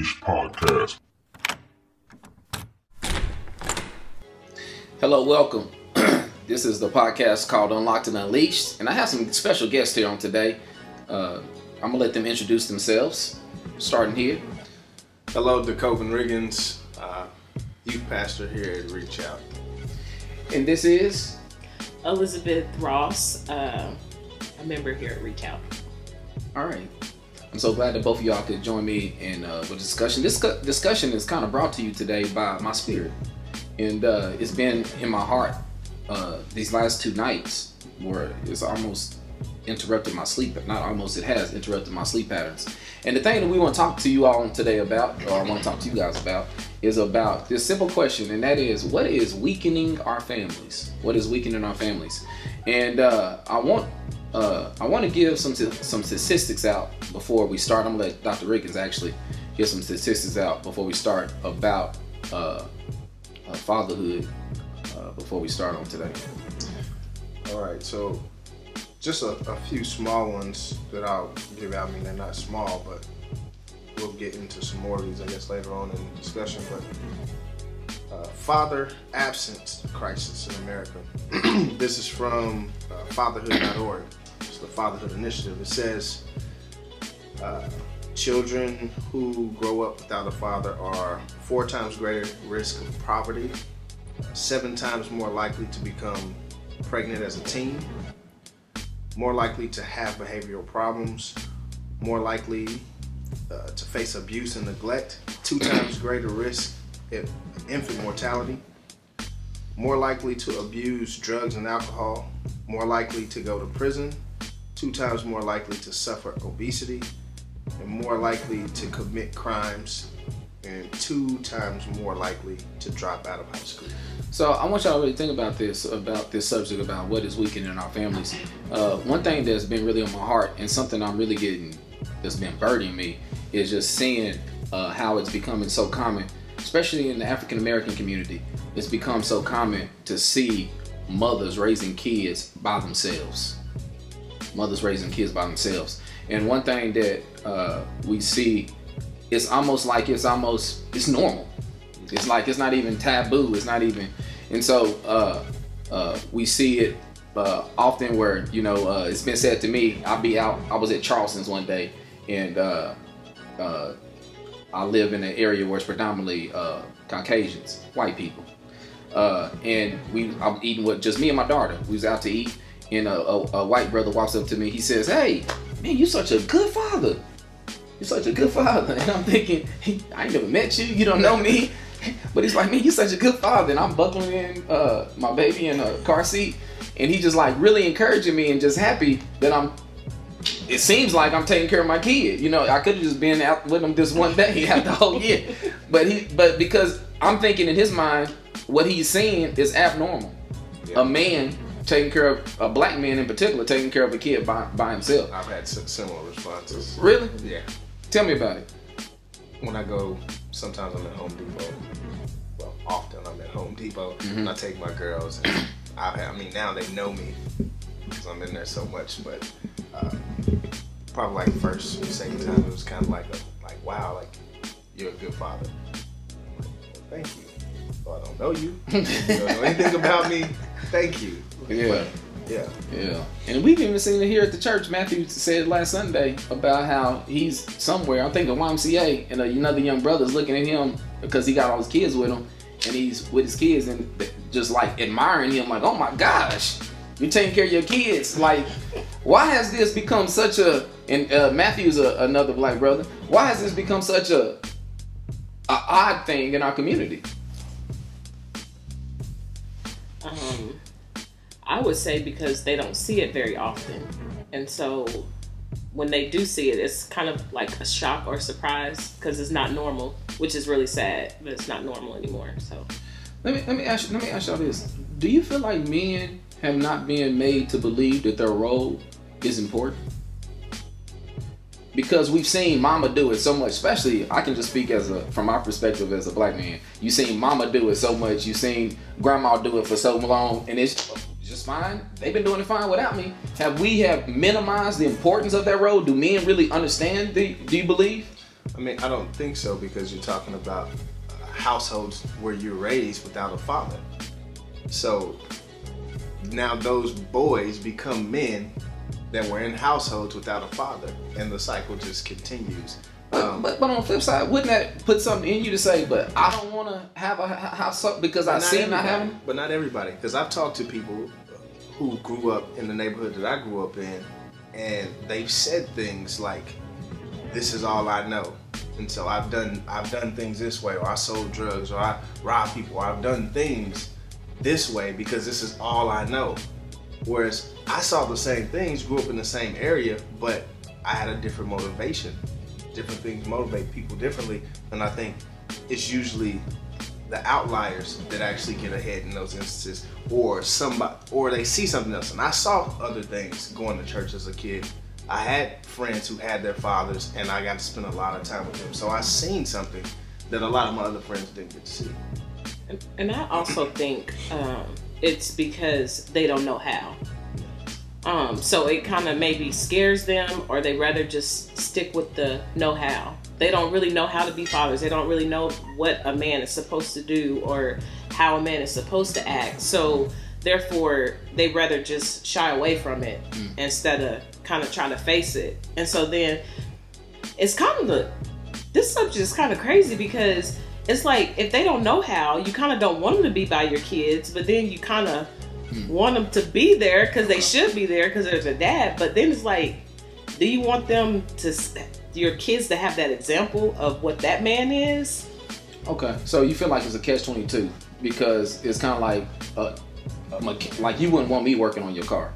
Unleashed podcast. Hello, welcome. this is the podcast called Unlocked and Unleashed, and I have some special guests here on today. Uh, I'm gonna let them introduce themselves, starting here. Hello, DeCoven Riggins, uh, youth pastor here at Reach Out. And this is Elizabeth Ross, uh, a member here at Reach Out. all right. I'm so glad that both of y'all could join me in uh, with discussion. This cu- discussion is kind of brought to you today by my spirit, and uh, it's been in my heart uh, these last two nights, where it's almost interrupted my sleep. Not almost, it has interrupted my sleep patterns. And the thing that we want to talk to you all today about, or I want to talk to you guys about, is about this simple question, and that is, what is weakening our families? What is weakening our families? And uh, I want uh, I want to give some some statistics out before we start. I'm gonna let Dr. Riggins actually give some statistics out before we start about uh, uh, fatherhood. Uh, before we start on today. All right, so just a, a few small ones that I'll give out. I mean, they're not small, but we'll get into some more of these, I guess, later on in the discussion. But uh, father absence crisis in America. this is from uh, fatherhood.org. The Fatherhood Initiative. It says uh, children who grow up without a father are four times greater risk of poverty, seven times more likely to become pregnant as a teen, more likely to have behavioral problems, more likely uh, to face abuse and neglect, two times greater risk of infant mortality, more likely to abuse drugs and alcohol, more likely to go to prison, two times more likely to suffer obesity, and more likely to commit crimes, and two times more likely to drop out of high school. So I want y'all to really think about this, about this subject, about what is weakening our families. Uh, one thing that's been really on my heart, and something I'm really getting, that's been burdening me, is just seeing uh, how it's becoming so common, especially in the African American community. It's become so common to see mothers raising kids by themselves. Mothers raising kids by themselves. And one thing that uh, we see, it's almost like it's almost it's normal. It's like it's not even taboo. It's not even, and so uh, uh, we see it uh, often where you know uh, it's been said to me. I'll be out. I was at Charleston's one day, and uh, I live in an area where it's predominantly Caucasians, white people, and we I'm eating with just me and my daughter. We was out to eat, and a, a, a white brother walks up to me. He says, "Hey, man, you're such a good father." You're such a good father. And I'm thinking, I ain't never met you. You don't know me. But he's like, man, you're such a good father. And I'm buckling in uh, my baby in a car seat. And he just like really encouraging me and just happy that I'm, it seems like I'm taking care of my kid. You know, I could have just been out with him this one day out the whole year. But he, but because I'm thinking in his mind, what he's seeing is abnormal. Yeah. A man taking care of, a black man in particular, taking care of a kid by, by himself. I've had similar responses. Really? Yeah. Tell me about it. when I go, sometimes I'm at Home Depot. Well, often I'm at Home Depot, and I take my girls. And I, I mean, now they know me because I'm in there so much. But uh, probably like first, second time, it was kind of like a like, wow, like you're a good father. I'm like, well, thank you. Well, I don't know you. you don't know anything about me. Thank you. Yeah. Yeah. Yeah, and we've even seen it here at the church. Matthew said last Sunday about how he's somewhere. I think the YMCA, and another young brother's looking at him because he got all his kids with him, and he's with his kids and just like admiring him, like, "Oh my gosh, you're taking care of your kids." Like, why has this become such a? And uh, Matthew's a, another black brother. Why has this become such a, a odd thing in our community? Um, I would say because they don't see it very often. Mm-hmm. And so when they do see it, it's kind of like a shock or surprise because it's not normal, which is really sad, but it's not normal anymore. So Let me let me ask let me ask y'all this: Do you feel like men have not been made to believe that their role is important? Because we've seen Mama do it so much, especially I can just speak as a from my perspective as a black man. You seen Mama do it so much, you seen Grandma do it for so long, and it's just fine. They've been doing it fine without me. Have we have minimized the importance of that role? Do men really understand? The, do you believe? I mean, I don't think so because you're talking about uh, households where you're raised without a father. So now those boys become men that were in households without a father, and the cycle just continues. But, Um, but, but on the flip side, wouldn't that put something in you to say, but I don't want to have a house because I see not having? But not everybody, because I've talked to people who grew up in the neighborhood that I grew up in, and they've said things like, "This is all I know," and so I've done I've done things this way, or I sold drugs, or I robbed people, or I've done things this way because this is all I know. Whereas I saw the same things, grew up in the same area, but I had a different motivation. Different things motivate people differently, and I think it's usually the outliers that actually get ahead in those instances, or somebody, or they see something else. And I saw other things going to church as a kid. I had friends who had their fathers, and I got to spend a lot of time with them. So I seen something that a lot of my other friends didn't get to see. And, and I also think um, it's because they don't know how. Um, so it kind of maybe scares them, or they rather just stick with the know how. They don't really know how to be fathers. They don't really know what a man is supposed to do or how a man is supposed to act. So therefore, they rather just shy away from it mm. instead of kind of trying to face it. And so then it's kind of the this subject is kind of crazy because it's like if they don't know how, you kind of don't want them to be by your kids, but then you kind of hmm. want them to be there because they uh-huh. should be there because they're their dad. But then it's like, do you want them to your kids to have that example of what that man is? Okay, so you feel like it's a catch twenty two because it's kind of like a, a mecha- like you wouldn't want me working on your car.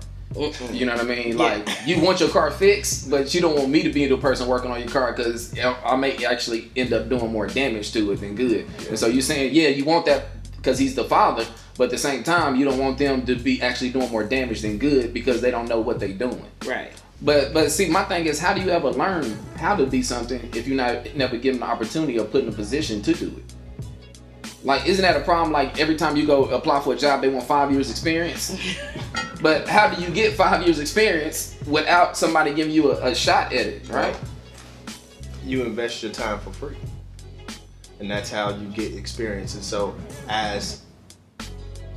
You know what I mean? Yeah. Like you want your car fixed, but you don't want me to be the person working on your car because I may actually end up doing more damage to it than good. And so you're saying, yeah, you want that because he's the father, but at the same time, you don't want them to be actually doing more damage than good because they don't know what they're doing. Right. But but see, my thing is, how do you ever learn how to be something if you're not never given the opportunity or put in a position to do it? Like, isn't that a problem? Like every time you go apply for a job, they want five years experience. but how do you get five years experience without somebody giving you a, a shot at it, right? you invest your time for free. And that's how you get experience. And so, as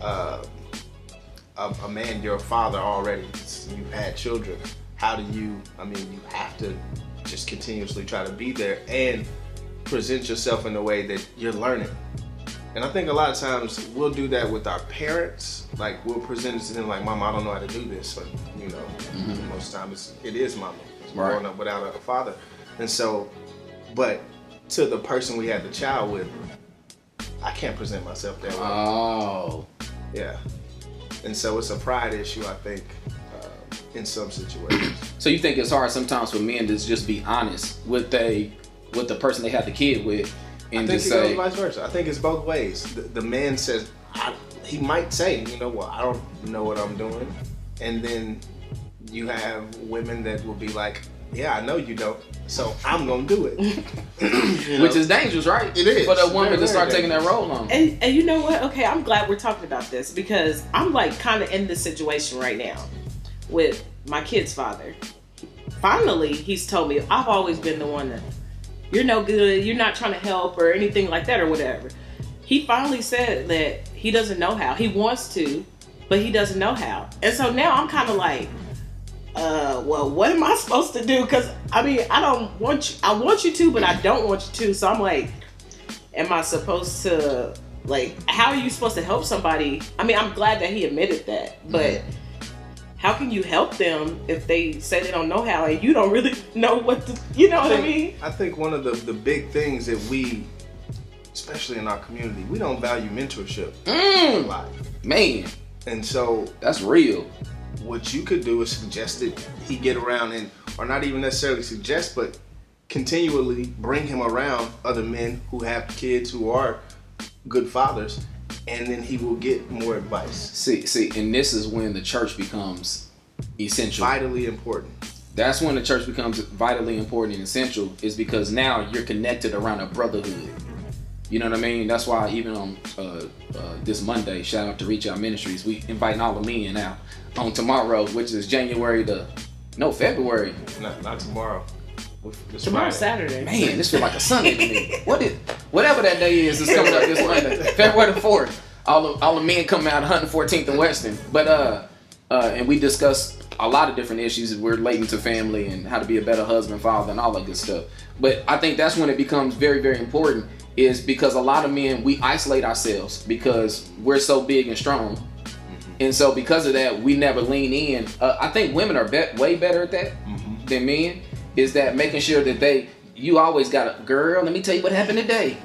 uh, a, a man, you're a father already, you've had children. How do you, I mean, you have to just continuously try to be there and present yourself in a way that you're learning. And I think a lot of times we'll do that with our parents. Like we'll present it to them like, "Mom, I don't know how to do this." But you know, mm-hmm. most times it is mama. It's Right. growing up without a father, and so, but to the person we had the child with, I can't present myself that way. Oh, yeah, and so it's a pride issue, I think, in some situations. so you think it's hard sometimes for men to just be honest with they with the person they have the kid with, I and think just say, vice versa. I think it's both ways. The, the man says, I, he might say, you know, well, I don't know what I'm doing. And then you have women that will be like, yeah, I know you don't, so I'm going to do it. You which is dangerous, right? It is. for the woman Very, to start very taking that role on. And and you know what? Okay, I'm glad we're talking about this because I'm like kind of in this situation right now with my kid's father. Finally, he's told me I've always been the one that you're no good, you're not trying to help or anything like that or whatever. He finally said that he doesn't know how. He wants to, but he doesn't know how. And so now I'm kind of like, uh, well, what am I supposed to do? Because I mean, I don't want you. I want you to, but I don't want you to. So I'm like, am I supposed to like? How are you supposed to help somebody? I mean, I'm glad that he admitted that, but how can you help them if they say they don't know how and you don't really know what to? You know what I mean? I think one of the, the big things that we, especially in our community, we don't value mentorship a Mm, lot. man, And so that's real. what you could do is suggest that he get around and or not even necessarily suggest but continually bring him around other men who have kids who are good fathers and then he will get more advice See, see, and this is when the church becomes essential. vitally important That's when the church becomes vitally important and essential, is because now you're connected around a brotherhood. You know what I mean? That's why even on uh, uh, this Monday, shout out to Reach Out Ministries, we inviting all the men out on tomorrow, which is January the no February. not, not tomorrow Tomorrow's Friday. Saturday. Man, this feel like a Sunday to me. What is whatever that day is is coming up this Monday, February the fourth. All the all the men coming out 114th and Western. But uh uh and we discussed a lot of different issues relating to family and how to be a better husband, father, and all that good stuff. But I think that's when it becomes very, very important is because a lot of men we isolate ourselves because we're so big and strong. And so because of that, we never lean in. Uh, I think women are be- way better at that than men. Is that making sure that they you always got a girl. Let me tell you what happened today.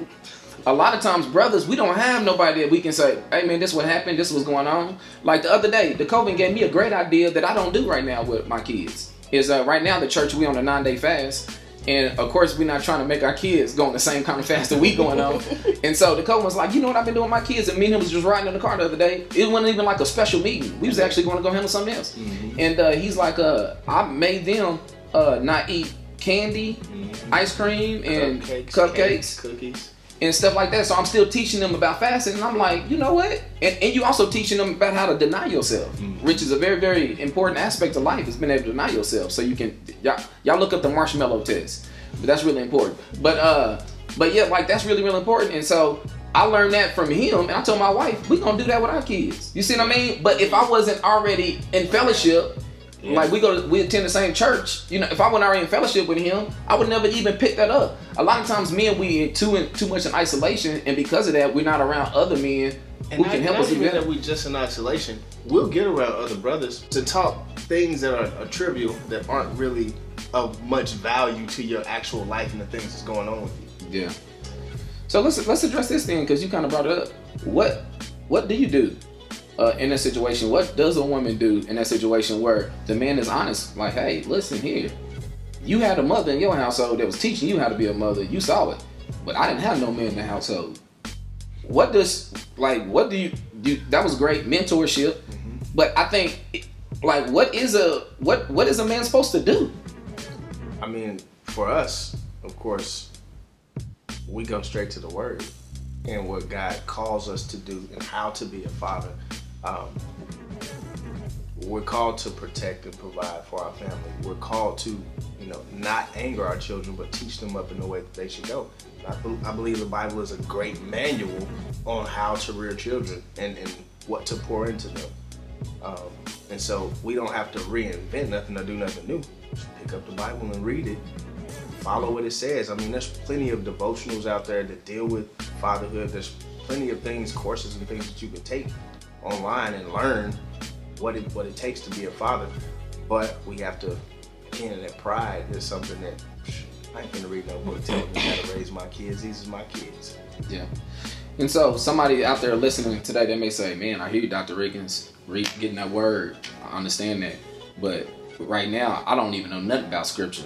A lot of times, brothers, we don't have nobody that we can say, "Hey, man, this what happened. This was going on." Like the other day, DeCoven gave me a great idea that I don't do right now with my kids. Is uh, right now the church we on a nine day fast, and of course we're not trying to make our kids go on the same kind of fast that we going on. and so DeCoven was like, "You know what I've been doing with my kids?" And me and him was just riding in the car the other day. It wasn't even like a special meeting. We was actually going to go handle something else. And uh, he's like, uh, "I made them uh, not eat." Candy, ice cream, and Cupcakes, cupcakes cakes, cookies. and stuff like that. So I'm still teaching them about fasting, and I'm like, you know what? And, and you also teaching them about how to deny yourself, which is a very, very important aspect of life. Is being able to deny yourself, so you can y'all, y'all look up the marshmallow test, but that's really important. But uh, but yeah, like that's really, really important. And so I learned that from him, and I told my wife, we gonna do that with our kids. You see what I mean? But if I wasn't already in fellowship. Like we go to, we attend the same church. You know, if I wasn't already in fellowship with him, I would never even pick that up. A lot of times, men we too in, too much in isolation, and because of that, we're not around other men And who not, can help us even that. that we just in isolation. We'll get around other brothers to talk things that are, are trivial that aren't really of much value to your actual life and the things that's going on with you. Yeah. So let's let's address this thing because you kind of brought it up. What what do you do uh, in that situation? What does a woman do in that situation where the man is honest? Like, hey, listen here, you had a mother in your household that was teaching you how to be a mother. You saw it, but I didn't have no man in the household. What does like what do you do? That was great mentorship, but I think like what is a what what is a man supposed to do? I mean, for us, of course, we go straight to the word and what God calls us to do and how to be a father. Um, we're called to protect and provide for our family. We're called to, you know, not anger our children, but teach them up in the way that they should go. I, bel- I believe the Bible is a great manual on how to rear children and, and what to pour into them. Um, and so we don't have to reinvent nothing or do nothing new. Pick up the Bible and read it. Follow what it says. I mean, there's plenty of devotionals out there that deal with fatherhood. There's plenty of things, courses and things that you can take online and learn what it what it takes to be a father. But we have to, again, that pride is something that I ain't gonna read no book telling me how to raise my kids. These are my kids. Yeah. And so somebody out there listening today, they may say, "Man, I hear you, Dr. Riggins, getting that word. I understand that, but right now, I don't even know nothing about scripture,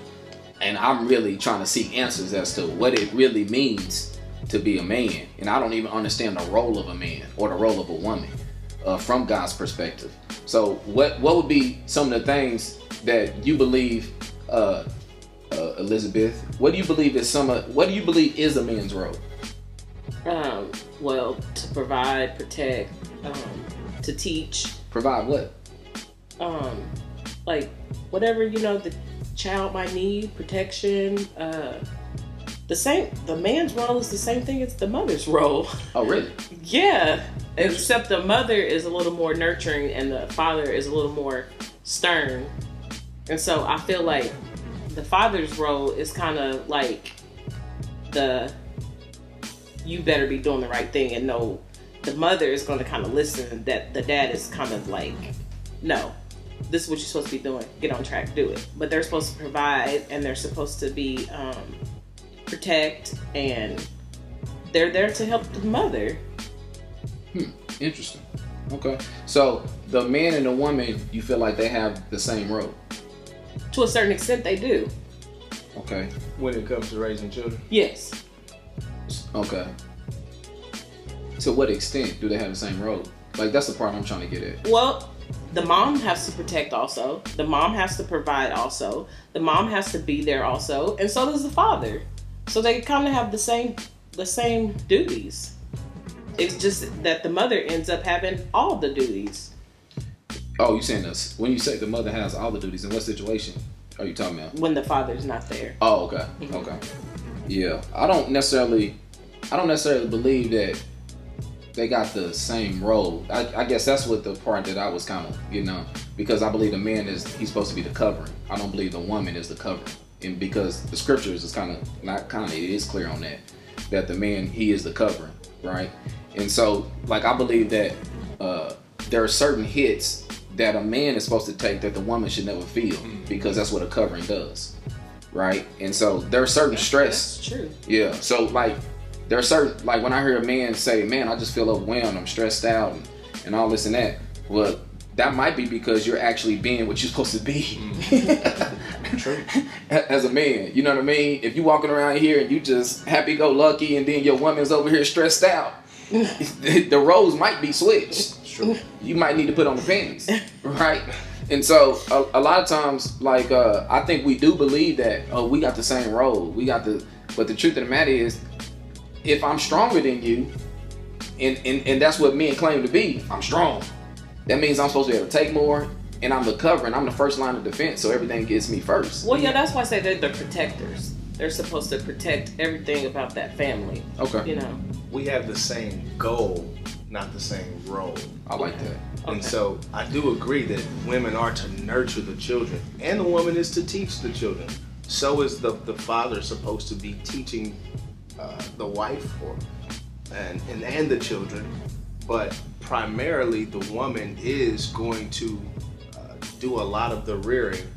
and I'm really trying to seek answers as to what it really means to be a man, and I don't even understand the role of a man or the role of a woman uh, from God's perspective. So, what what would be some of the things that you believe?" Uh, uh, Elizabeth, what do you believe is some of what do you believe is a man's role? Um, well, to provide, protect, um, to teach, Provide what? um, like whatever you know the child might need, protection. Uh, the same. The man's role is the same thing as the mother's role. Oh, really? yeah, except the mother is a little more nurturing and the father is a little more stern. And so I feel like the father's role is kind of like the you better be doing the right thing and know the mother is going to kind of listen that the dad is kind of like no this is what you're supposed to be doing get on track do it but they're supposed to provide and they're supposed to be um, protect and they're there to help the mother Hmm, interesting. Okay. So the man and the woman, you feel like they have the same role. to a certain extent they do Okay. When it comes to raising children, yes Okay. To what extent do they have the same role? Like that's the part I'm trying to get at. well the mom has to protect also the mom has to provide also the mom has to be there also and so does the father so they kind of have the same the same duties it's just that the mother ends up having all the duties Oh, you saying this? When you say the mother has all the duties, in what situation? are you talking about? when the father's not there. Oh, okay, Mhm. okay, yeah. I don't necessarily, I don't necessarily believe that they got the same role. I, I guess that's what the part that I was kind of getting on because I believe the man is he's supposed to be the covering. I don't believe the woman is the covering, and because the scriptures is kind of not kind of it is clear on that that the man he is the covering, right? And so like I believe that uh, there are certain hits that a man is supposed to take that the woman should never feel because that's what a covering does, right? And so there are certain stress That's true. yeah. So like there are certain like when I hear a man say, Man, I just feel overwhelmed, I'm stressed out and, and all this and that. Well, that might be because you're actually being what you're supposed to be True. as a man. You know what I mean? If you walking around here and you just happy go lucky and then your woman's over here stressed out, the roles might be switched. It's true. You might need to put on the panties, right? And so a, a lot of times, like uh, I think we do believe that oh we got the same role, we got the, but the truth of the matter is, if I'm stronger than you, and and, and that's what men claim to be, I'm strong. That means I'm supposed to be able to take more, and I'm the covering, I'm the first line of defense, so everything gets me first. Well, yeah, that's why I say they're the protectors. They're supposed to protect everything about that family. Okay, You know. We have the same goal, not the same role. I like that. And so I do agree that women are to nurture the children, and the woman is to teach the children. So is the, the father supposed to be teaching uh, the wife or and, and and the children, but primarily the woman is going to uh, do a lot of the rearing.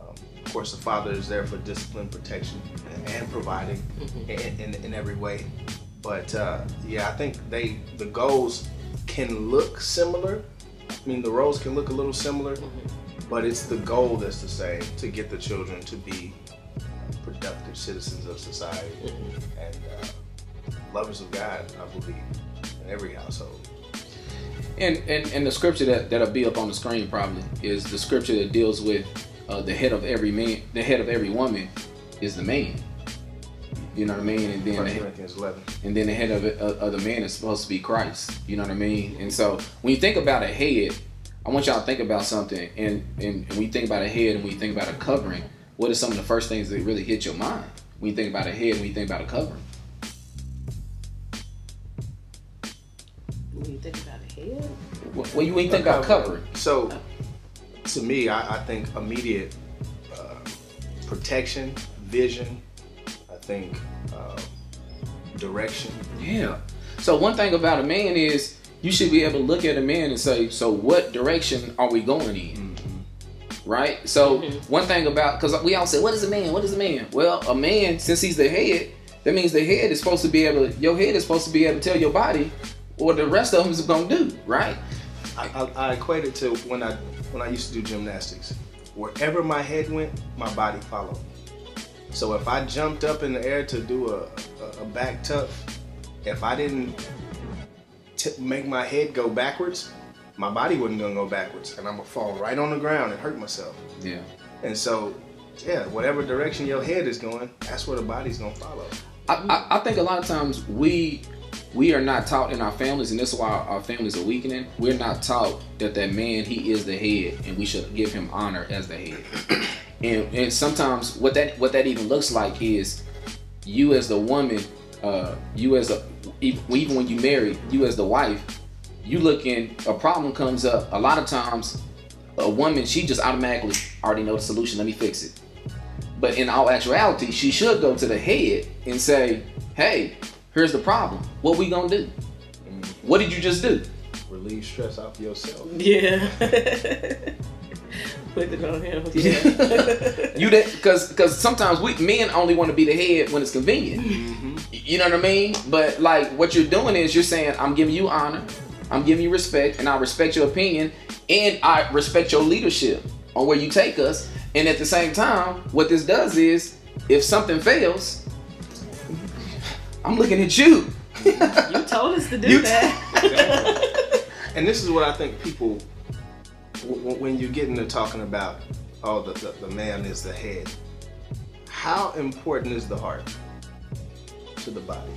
Um, of course, the father is there for discipline, protection, and, and providing in, in, in every way. But uh, yeah, I think they the goals can look similar. I mean, the roles can look a little similar, but it's the goal that's the same to get the children to be productive citizens of society and uh, lovers of God. I believe in every household. And, and and the scripture that that'll be up on the screen probably is the scripture that deals with uh, the head of every man, the head of every woman is the man. You know what I mean? And then First the, Corinthians 11. and then the head of, of, of the man is supposed to be Christ. You know what I mean? And so when you think about a head, I want y'all to think about something. And, and when you think about a head and when you think about a covering, what are some of the first things that really hit your mind when you think about a head and when you think about a covering? When you think about a head, What, when you when you think about covering? So, to me, I, I think immediate uh, protection, vision. I think uh, direction. Yeah. So one thing about a man is you should be able to look at a man and say, so what direction are we going in? Right? So Mhm. one thing about because we all say, what is a man? What is a man? Well, a man, since he's the head, that means the head is supposed to be able to, your head is supposed to be able to tell your body what the rest of them is gonna do, right? I, I, I equate it to when I when I used to do gymnastics. Wherever my head went, my body followed. So if I jumped up in the air to do a, a, a back tuck, if I didn't t- make my head go backwards, my body wasn't gonna go backwards, and I'm gonna fall right on the ground and hurt myself. Yeah. And so, yeah, whatever direction your head is going, that's where the body's gonna follow. I, I, I think a lot of times we we are not taught in our families, and this is why our families are weakening. We're not taught that that man he is the head, and we should give him honor as the head. And and sometimes what that what that even looks like is you as the woman, uh, you as a even even when you marry, you as the wife, you looking a problem comes up. A lot of times, a woman she just automatically already know the solution. Let me fix it. But in all actuality, she should go to the head and say, "Hey, here's the problem. What we gonna do? What did you just do? Relieve stress off yourself. yeah. Put it on him. Yeah. You that because because sometimes we men only want to be the head when it's convenient. Mm-hmm. You know what I mean? But like what you're doing is you're saying, I'm giving you honor, I'm giving you respect, and I respect your opinion, and I respect your leadership on where you take us. And at the same time, what this does is, if something fails, I'm looking at you. you told us to do You- that. And this is what I think people, w- w- when you get into talking about, oh, the, the, the man is the head, how important is the heart to the body?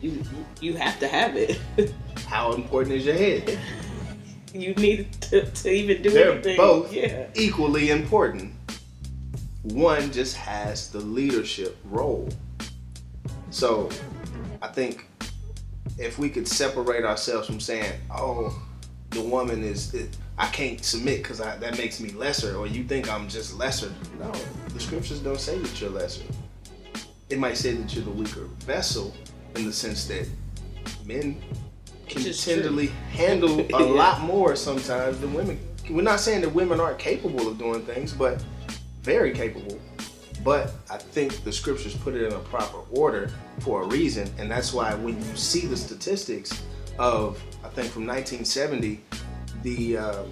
you you have to have it. How important is your head? You need to, to even do They're anything. both Yeah. equally important. one just has the leadership role. So I think if we could separate ourselves from saying, oh, the woman is, it, I can't submit because that makes me lesser, or you think I'm just lesser. No, the scriptures don't say that you're lesser. It might say that you're the weaker vessel in the sense that men can tenderly handle a yeah. lot more sometimes than women. We're not saying that women aren't capable of doing things, but very capable. But I think the scriptures put it in a proper order for a reason, and that's why when you see the statistics of, I think from 1970, the uh,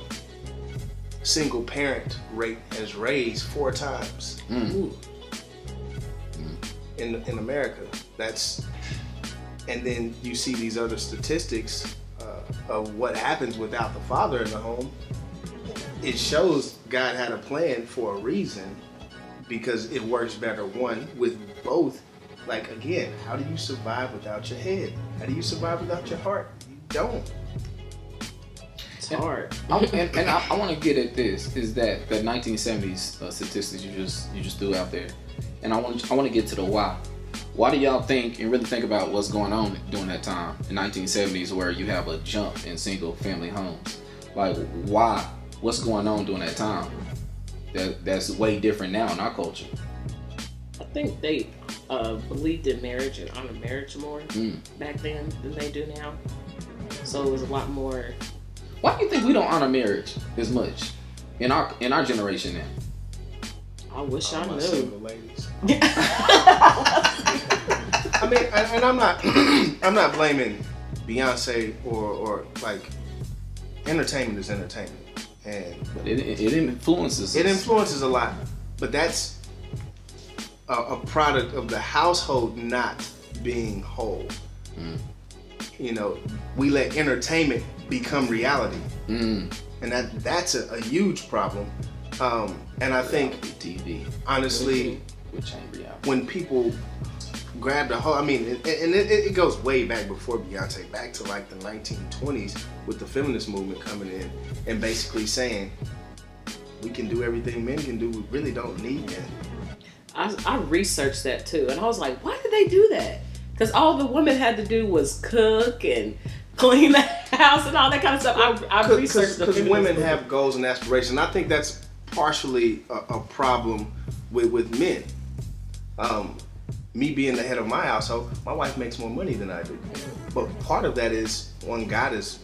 single parent rate has raised four times mm. in in America. That's and then you see these other statistics uh, of what happens without the father in the home. It shows God had a plan for a reason because it works better one with both. Like again, how do you survive without your head? How do you survive without your heart? You don't. It's hard. and, and, and I, I want to get at this: is that the 1970s uh, statistics you just you just threw out there, and I want I want to get to the why why do y'all think and really think about what's going on during that time in 1970s where you have a jump in single family homes? Like why? What's going on during that time? That that's way different now in our culture. I think they uh, believed in marriage and honored marriage more mm. back then than they do now. So it was a lot more. Why do you think we don't honor marriage as much in our in our generation now? I wish I knew. I mean, and I'm not, I'm not blaming Beyonce or or like entertainment is entertainment, and but it, it influences. It us. influences a lot, but that's a, a, product of the household not being whole. Mm. You know, we let entertainment become reality, mm. and that that's a, a huge problem. Um, and I think TV, honestly, when people grabbed a hold. I mean, and it, it, goes way back before Beyonce, back to like the 1920s with the feminist movement coming in and basically saying we can do everything men can do. We really don't need men. I, I researched that too, and I was like, why did they do that? Because all the women had to do was cook and clean the house and all that kind of stuff. I, I researched because women movement. have goals and aspirations. I think that's partially a, a problem with with men. Um, me being the head of my household, my wife makes more money than I do. But part of that is one, God is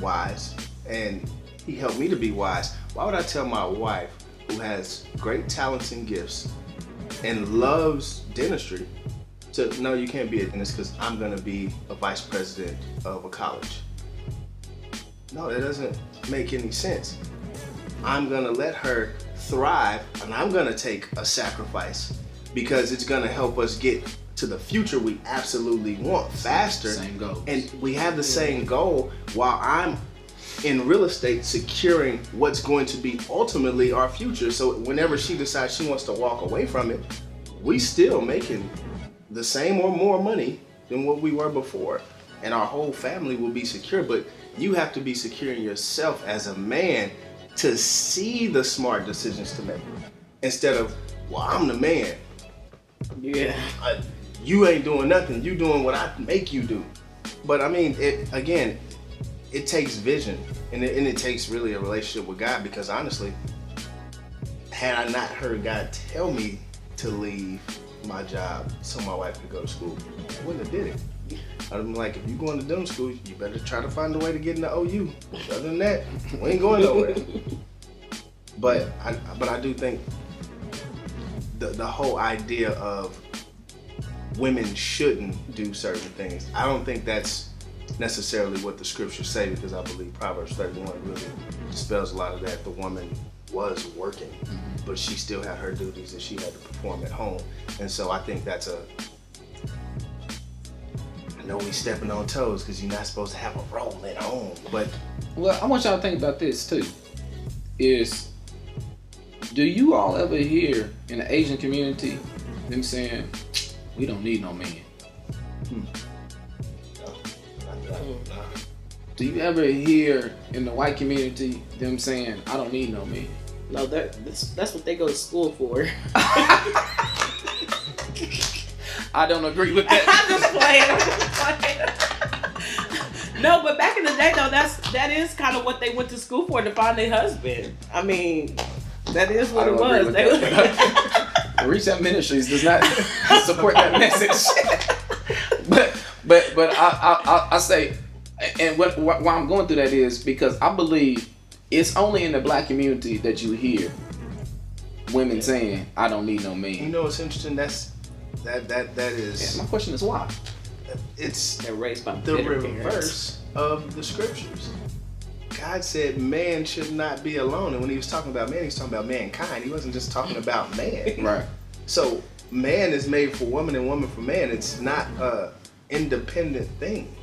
wise and he helped me to be wise. Why would I tell my wife who has great talents and gifts and loves dentistry to no, you can't be a dentist because I'm gonna be a vice president of a college. No, that doesn't make any sense. I'm gonna let her thrive and I'm gonna take a sacrifice because it's going to help us get to the future we absolutely want faster. Same goal. And we have the same goal while I'm in real estate securing what's going to be ultimately our future. So whenever she decides she wants to walk away from it, we still making the same or more money than what we were before. And our whole family will be secure, but you have to be secure in yourself as a man to see the smart decisions to make. Instead of, well, I'm the man. Yeah. I, you ain't doing nothing. You doing what I make you do. But I mean, it again, it takes vision, and it, and it takes really a relationship with God. Because honestly, had I not heard God tell me to leave my job so my wife could go to school, I wouldn't have did it. I'm like, if you're going to dental school, you better try to find a way to get into OU. Other than that, we ain't going nowhere. but I, but I do think the, the whole idea of women shouldn't do certain things. I don't think that's necessarily what the scriptures say because I believe Proverbs 31 really dispels a lot of that. The woman was working, mm-hmm. but she still had her duties that she had to perform at home. And so I think that's a I know we stepping on toes because you're not supposed to have a role at home. But well, I want y'all to think about this too. Is do you all ever hear in the Asian community them saying, "We don't need no man"? Hmm. Do you ever hear in the white community them saying, "I don't need no man"? No, that's, that's what they go to school for. I don't agree with I'm that. just playing. I'm just playing. no, but back in the day though, that's that is kind of what they went to school for to find their husband. I mean, that is what it don't agree was. with They that. Reach Out Ministries does not support that message. but but but I, I I I say, and what why I'm going through that is because I believe it's only in the black community that you hear women saying, "I don't need no man." You know what's interesting? That's that that that is. And is my question is why? it's They're raised by the reverse of the scriptures. God said man should not be alone, and when he was talking about man, he was talking about mankind. He wasn't just talking about man. Right. So man is made for woman and woman for man. It's not a independent thing.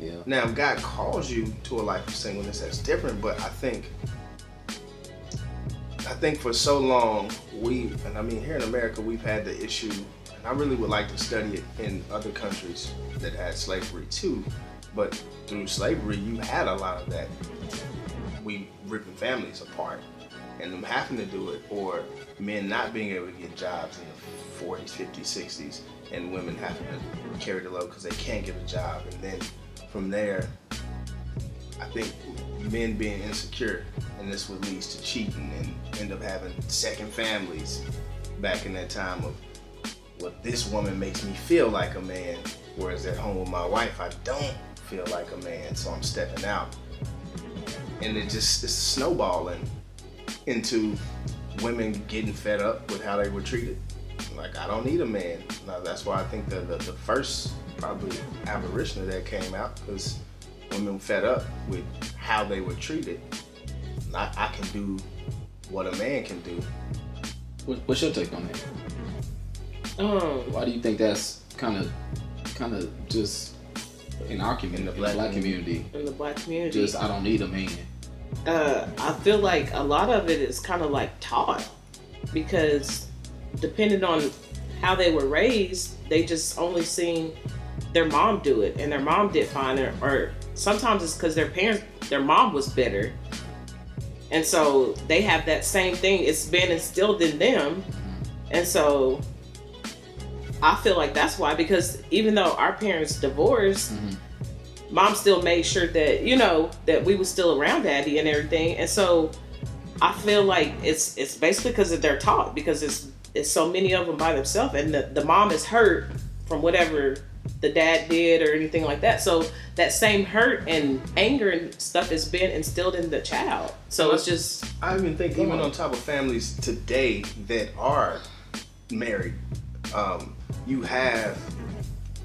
Yeah. Now, God calls you to a life of singleness, that's different. But I think, I think for so long we, and I mean here in America, we've had the issue, and I really would like to study it in other countries that had slavery too. But through slavery, you had a lot of that. We ripping families apart, and them having to do it, or men not being able to get jobs in the 40s, 50s, 60s, and women having to carry the load because they can't get a job, and then from there, I think men being insecure, and this would lead to cheating and end up having second families. Back in that time of, well, this woman makes me feel like a man, whereas at home with my wife, I don't feel like a man, so I'm stepping out. And it just it's snowballing into women getting fed up with how they were treated. Like I don't need a man. Now that's why I think the the, the first probably aberration of that came out because women fed up with how they were treated. I, I can do what a man can do. What, what's your take on that? Um, Why do you think that's kind of kind of just in our community, in the black, community? in the black community, Just I don't need a man. uh, I feel like a lot of it is kind of like taught because depending on how they were raised, they just only seen their mom do it, and their mom did fine, or, or sometimes it's because their parents, their mom was better, and so they have that same thing. It's been instilled in them, and so I feel like that's why. Because even though our parents divorced, Mhm. mom still made sure that you know that we was still around daddy and everything and so i feel like it's it's basically because of their talk because it's it's so many of them by themselves and the, the mom is hurt from whatever the dad did or anything like that so that same hurt and anger and stuff has been instilled in the child so it's just I even think even on. on top of families today that are married, um, you have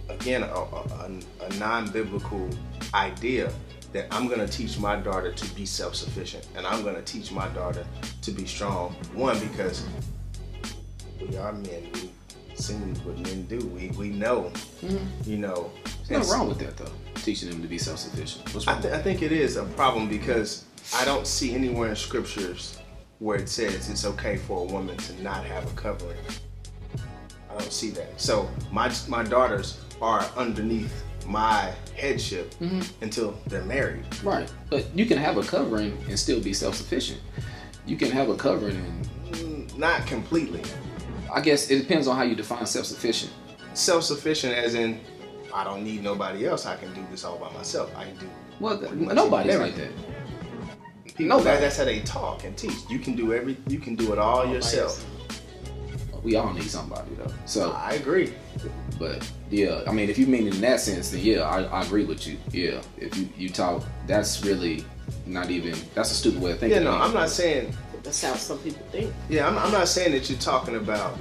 again a, a, a non-biblical idea that I'm gonna teach my daughter to be self-sufficient and I'm gonna teach my daughter to be strong. One because we are men. We've seen what men do. We we know. You know. Nothing wrong with that though. Teaching them to be self-sufficient. What's I, wrong? th- I think it is a problem because I don't see anywhere in scriptures where it says it's okay for a woman to not have a covering. I don't see that. So my my daughters are underneath my headship until they're married. right, but you can have a covering and still be self-sufficient. You can have a covering, and Mm, Not completely. I guess it depends on how you define self-sufficient. Self-sufficient as in I don't need nobody else. I can do this all by myself. I can do Well, th- nobody's like that. people, Nobody. that, that's how they talk and teach. You can do every you can do it all yourself. We all need somebody though. So, I agree. but yeah, I mean, if you mean it in that sense, then yeah, I, I agree with you. Yeah, if you you talk, that's really not even. That's a stupid way of thinking. Yeah, no, I'm not saying that's how some people think Yeah, I'm, I'm not saying that you're talking about,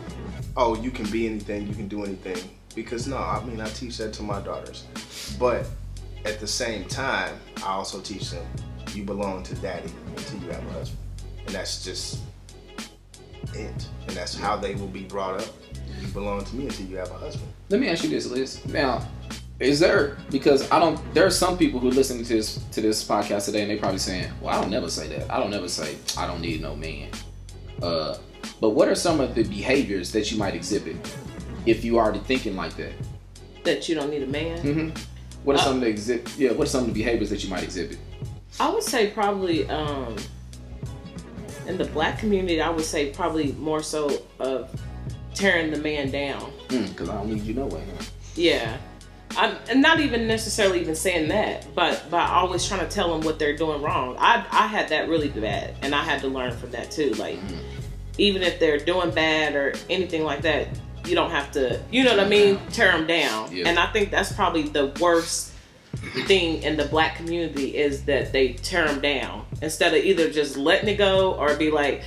oh, you can be anything, you can do anything. Because no, I mean, I teach that to my daughters. But at the same time, I also teach them, you belong to daddy until you have a husband. And that's just it. And that's how they will be brought up. You belong to me until you have a husband. Let me ask you this, Liz. Now, is there because I don't there are some people who listen to this to this podcast today and they probably saying, Well, I don't never say that. I don't never say I don't need no man. Uh but what are some of the behaviors that you might exhibit if you already thinking like that? that you don't need a man Mm-hmm. What are Uh, some of the exhibit yeah, what are some of the behaviors that you might exhibit? I would say probably um in the black community, I would say probably more so of tearing the man down. Because I don't need you no way. Huh? Yeah. I'm and not even necessarily even saying that, but by always trying to tell them what they're doing wrong. I I had that really bad, and I had to learn from that too. Like, mm-hmm. even if they're doing bad or anything like that, you don't have to, you know what I mean, tear them down. Yeah. And I think that's probably the worst thing in the black community is that they tear them down instead of either just letting it go or be like,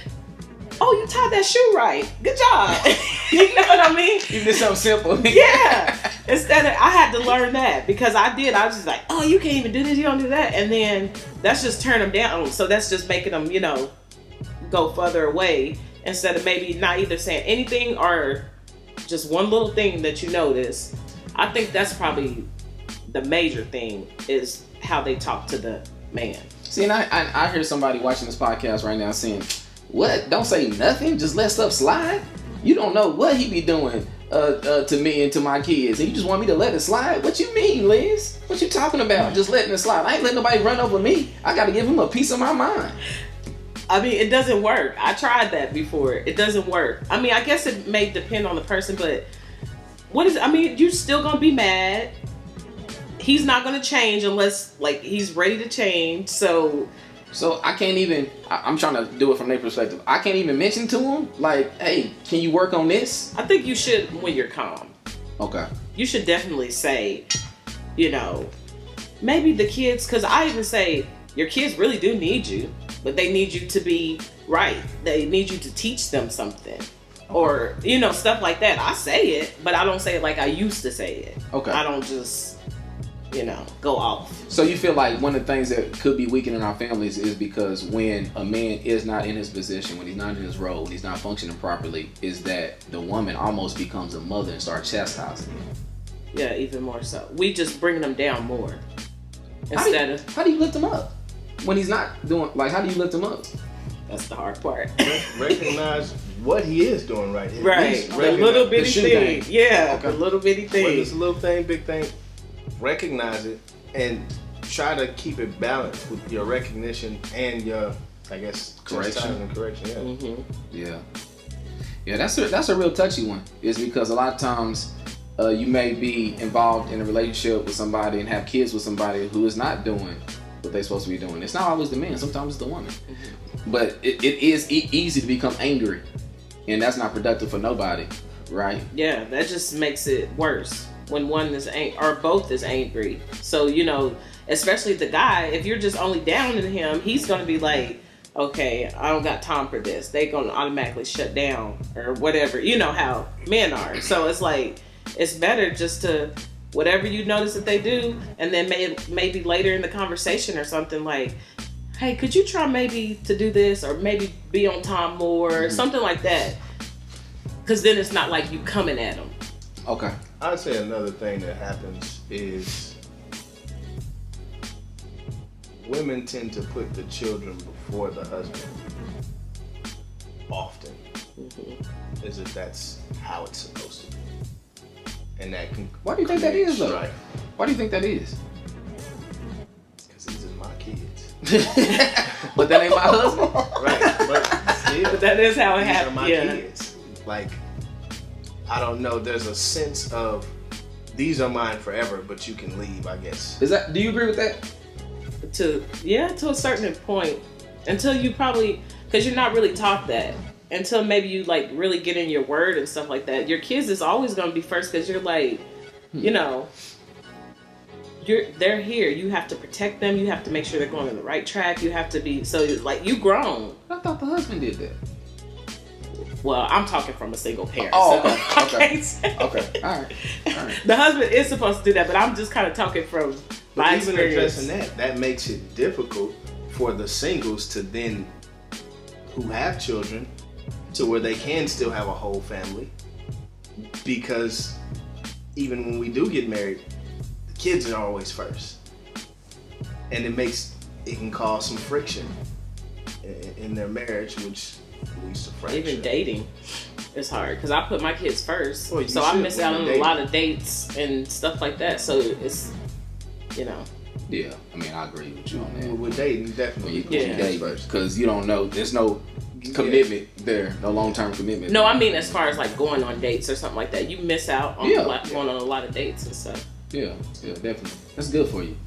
"Oh, you tied that shoe right. Good job." you know what I mean? If it's something simple. yeah. Instead of I had to learn that because I did. I was just like, oh, you can't even do this, you don't do that, and then that's just turn them down. So that's just making them, you know, go further away instead of maybe not either saying anything or just one little thing that you notice. I think that's probably the major thing is how they talk to the man. See, and I, I I hear somebody watching this podcast right now saying, "What? Don't say nothing. Just let stuff slide. You don't know what he be doing uh, uh, to me and to my kids, and you just want me to let it slide. What you mean, Liz? What you talking about? Just letting it slide? I ain't letting nobody run over me. I got to give him a piece of my mind. I mean, it doesn't work. I tried that before. It doesn't work. I mean, I guess it may depend on the person, but what is? I mean, you still gonna be mad. He's not gonna change unless like he's ready to change. So So I can't even. I, I'm trying to do it from their perspective. I can't even mention to them like, "Hey, can you work on this?" I think you should when you're calm. Okay. You should definitely say, you know, maybe the kids, because I even say your kids really do need you, but they need you to be right. They need you to teach them something. Or, you know, stuff like that. I say it, but I don't say it like I used to say it. Okay. I don't just, you know, go off. So you feel like one of the things that could be weakening our families is because when a man is not in his position, when he's not in his role, when he's not functioning properly, is that the woman almost becomes a mother and starts chastising him. Yeah, even more so. We just bring them down more. How do, Instead you, of, how do you lift him up when he's not doing like? How do you lift him up? that's the hard part. recognize what he is doing right. here. right. least The little bitty shoe thing. thing. Yeah, Okay. the little bitty Whether thing. it's a little thing, big thing, recognize it and try to keep it balanced with your recognition and your, I guess, Correction. and correction. Yeah. hmm Yeah, yeah, that's a that's a real touchy one. Is because a lot of times uh, you may be involved in a relationship with somebody and have kids with somebody who is not doing what they're supposed to be doing. It's not always the man. Sometimes it's the woman. But it, it is e- easy to become angry, and that's not productive for nobody, right? Yeah, that just makes it worse when one is ang- or both is angry. So you know, especially the guy, if you're just only down in him, he's gonna be like, okay, I don't got time for this. They gonna automatically shut down or whatever. You know how men are. So it's like it's better just to whatever you notice that they do, and then may- maybe later in the conversation or something like. Hey, could you try maybe to do this or maybe be on time more, mm-hmm. something like that? Because then it's not like you coming at them. Okay. I'd say another thing that happens is women tend to put the children before the husband. Often, mm-hmm. as if that's how it's supposed to be, and that can. Why do you think that is, though? strife. Why do you think that is? Because these are my kids. but that ain't my husband. right, but still, But that is how it these are my Yeah. kids. Like, I don't know. There's a sense of these are mine forever, but you can leave. I guess. Is that? Do you agree with that? To yeah, to a certain point, until you probably because you're not really taught that until maybe you like really get in your word and stuff like that. Your kids is always gonna be first because you're like, hmm. you know. You're, they're here. You have to protect them. You have to make sure they're going on the right track. You have to be so like you grown. I thought the husband did that. Well, I'm talking from a single parent. Oh, so okay, I okay. can't say- Okay. All right. All right. The husband is supposed to do that, but I'm just kind of talking from But my even experience. addressing that, that makes it difficult for the singles to then, who have children, to where they can still have a whole family. Because even when we do get married, the kids are always first, and it makes it can cause some friction in, in their marriage, which leads to fracture. Even dating is hard because I put my kids first, Well, you so I miss out you're on a lot of dates and stuff like that. So it's, you know, Yeah. I mean, I agree with you on that. With, with dating, definitely. you, put Yeah. your when you kids date, first. because you don't know. There's no commitment there, no long term commitment. No, I mean as far as like going on dates or something like that. You miss out on Yeah. a lot, going on a lot of dates and stuff. Yeah, yeah, definitely. That's good for you.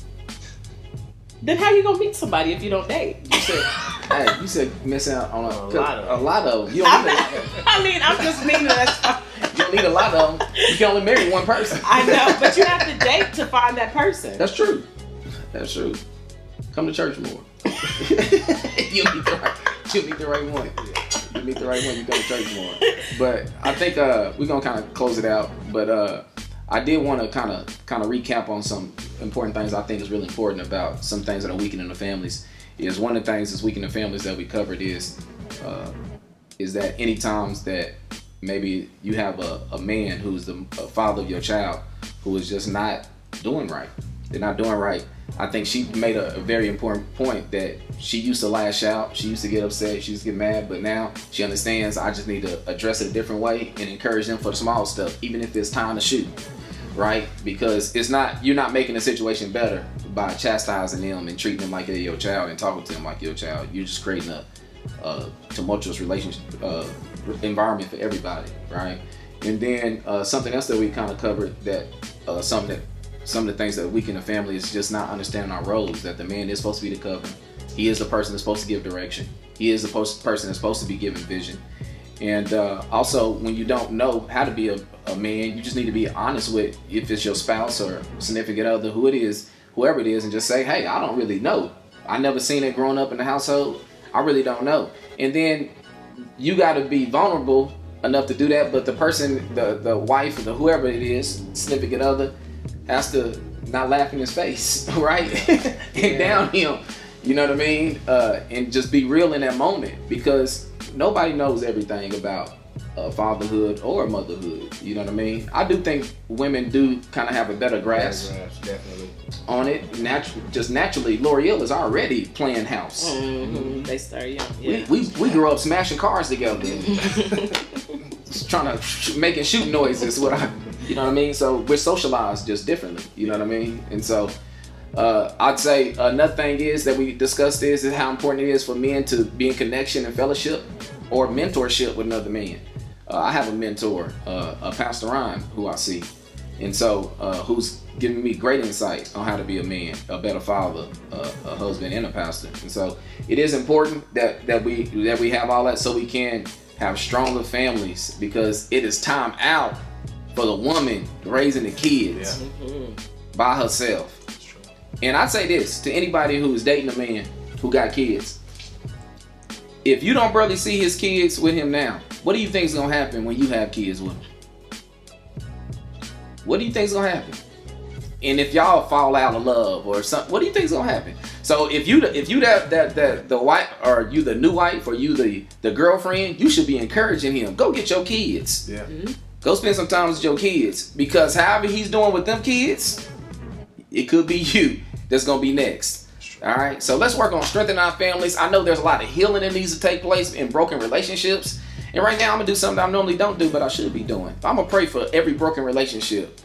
Then how you gonna meet somebody if you don't date? You said, hey, you said miss out on a, A lot of a lot of them. You don't, need a, I mean, I'm just meaning that. you don't need a lot of them. You can only marry one person. I know, but you have to date to find that person. That's true. That's true. Come to church more. you meet the right. You meet the right one. You meet the right one. You come to church more. But I think uh, we're gonna kind of close it out. But uh, I did want to kind of kind of recap on some important things I think is really important about some things that are weakening the families. Is one of the things that's weakening the families that we covered is uh, is that any times that maybe you have a, a man who's the a father of your child who is just not doing right. They're not doing right. I think she made a, a very important point that she used to lash out, she used to get upset, she used to get mad, but now she understands I just need to address it a different way and encourage them for the small stuff, even if it's time to shoot. Right? Because it's not you're not making the situation better by chastising them and treating them like they're your child and talking to them like your child. You're just creating a, a tumultuous relationship uh, environment for everybody, right? And then uh, something else that we kind of covered that uh, something that some of the things that weaken the family is just not understanding our roles. That the man is supposed to be the cover. He is the person that's supposed to give direction. He is the person that's supposed to be giving vision. And uh, also, when you don't know how to be a, a man, you just need to be honest with if it's your spouse or significant other, who it is, whoever it is, and just say, "Hey, I don't really know. I never seen it growing up in the household. I really don't know." And then you got to be vulnerable enough to do that. But the person, the the wife, or the whoever it is, significant other, has to not laugh in his face, right? and down him. You know what I mean? Uh, and just be real in that moment because nobody knows everything about uh, fatherhood or motherhood. You know what I mean? I do think women do kind of have a better grasp Paragraphs, definitely. on it. Natural, just naturally, L'Oreal is already playing house. hmm They start young. Yeah. We, we, we grew up smashing cars together. Just trying to sh- making shoot noises. What I, you know what I mean? So we're socialized just differently. You know what I mean? And so uh, I'd say another thing is that we discussed is, is how important it is for men to be in connection and fellowship or mentorship with another man. Uh, I have a mentor, uh, a Pastor Ryan, who I see, and so uh, who's giving me great insight on how to be a man, a better father, uh, a husband, and a pastor. And so it is important that that we that we have all that so we can have stronger families because it is time out for the woman raising the kids Mhm. by herself. And I say this to anybody who's dating a man who got kids. If you don't barely see his kids with him now, what do you think is gonna happen when you have kids with him? What do you think is gonna happen? And if y'all fall out of love or something, what do you think is gonna happen? So if you the- if you that that that the wife or you the new wife or you the the girlfriend, you should be encouraging him. Go get your kids. Yeah. Mm-hmm. Go spend some time with your kids because however he's doing with them kids, it could be you that's gonna be next. All right, so let's work on strengthening our families. I know there's a lot of healing that needs to take place in broken relationships, and right now I'm gonna do something I normally don't do, but I should be doing. I'm gonna pray for every broken relationship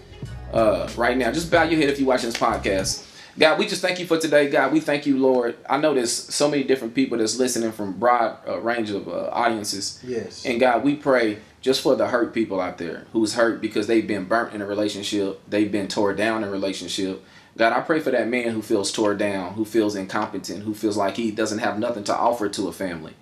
uh, right now. Just bow your head if you're watching this podcast. God, we just thank you for today, God. We thank you, Lord. I know there's so many different people that's listening from broad uh, range of uh, audiences. Yes. And God, we pray just for the hurt people out there who's hurt because they've been burnt in a relationship, they've been tore down in a relationship. God, I pray for that man who feels tore down, who feels incompetent, who feels like he doesn't have nothing to offer to a family.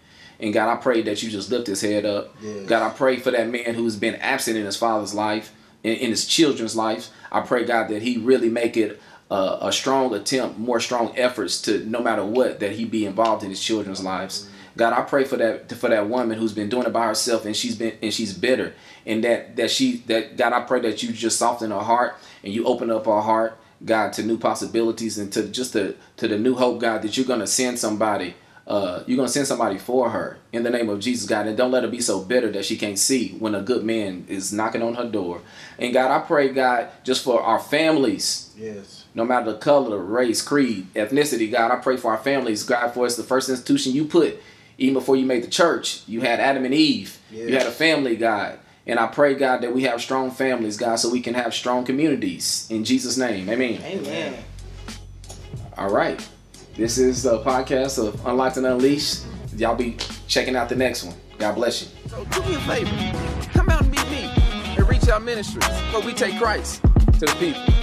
And God, I pray that you just lift his head up. Yes. God, I pray for that man who's been absent in his father's life, in, in his children's life. I pray, God, that he really make it a, a strong attempt, more strong efforts to no matter what that he be involved in his children's lives. God, I pray for that for that woman who's been doing it by herself and she's been and she's bitter and that that she that God, I pray that you just soften her heart and you open up her heart, God, to new possibilities and to just to to the new hope, God, that you're gonna send somebody. Uh, you're gonna send somebody for her in the name of Jesus, God, and don't let her be so bitter that she can't see when a good man is knocking on her door. And God, I pray, God, just for our families, Yes. no matter the color, race, creed, ethnicity, God, I pray for our families. God, for it's the first institution you put, even before you made the church. You had Adam and Eve. You had a family, God. And I pray, God, that we have strong families, God, so we can have strong communities. In Jesus' name, amen. Amen. All right. This is the podcast of Unlocked and Unleashed. y'all be checking out the next one. God bless you. So do me a favor. Come out and meet me at Reach Out Ministries, where we take Christ to the people.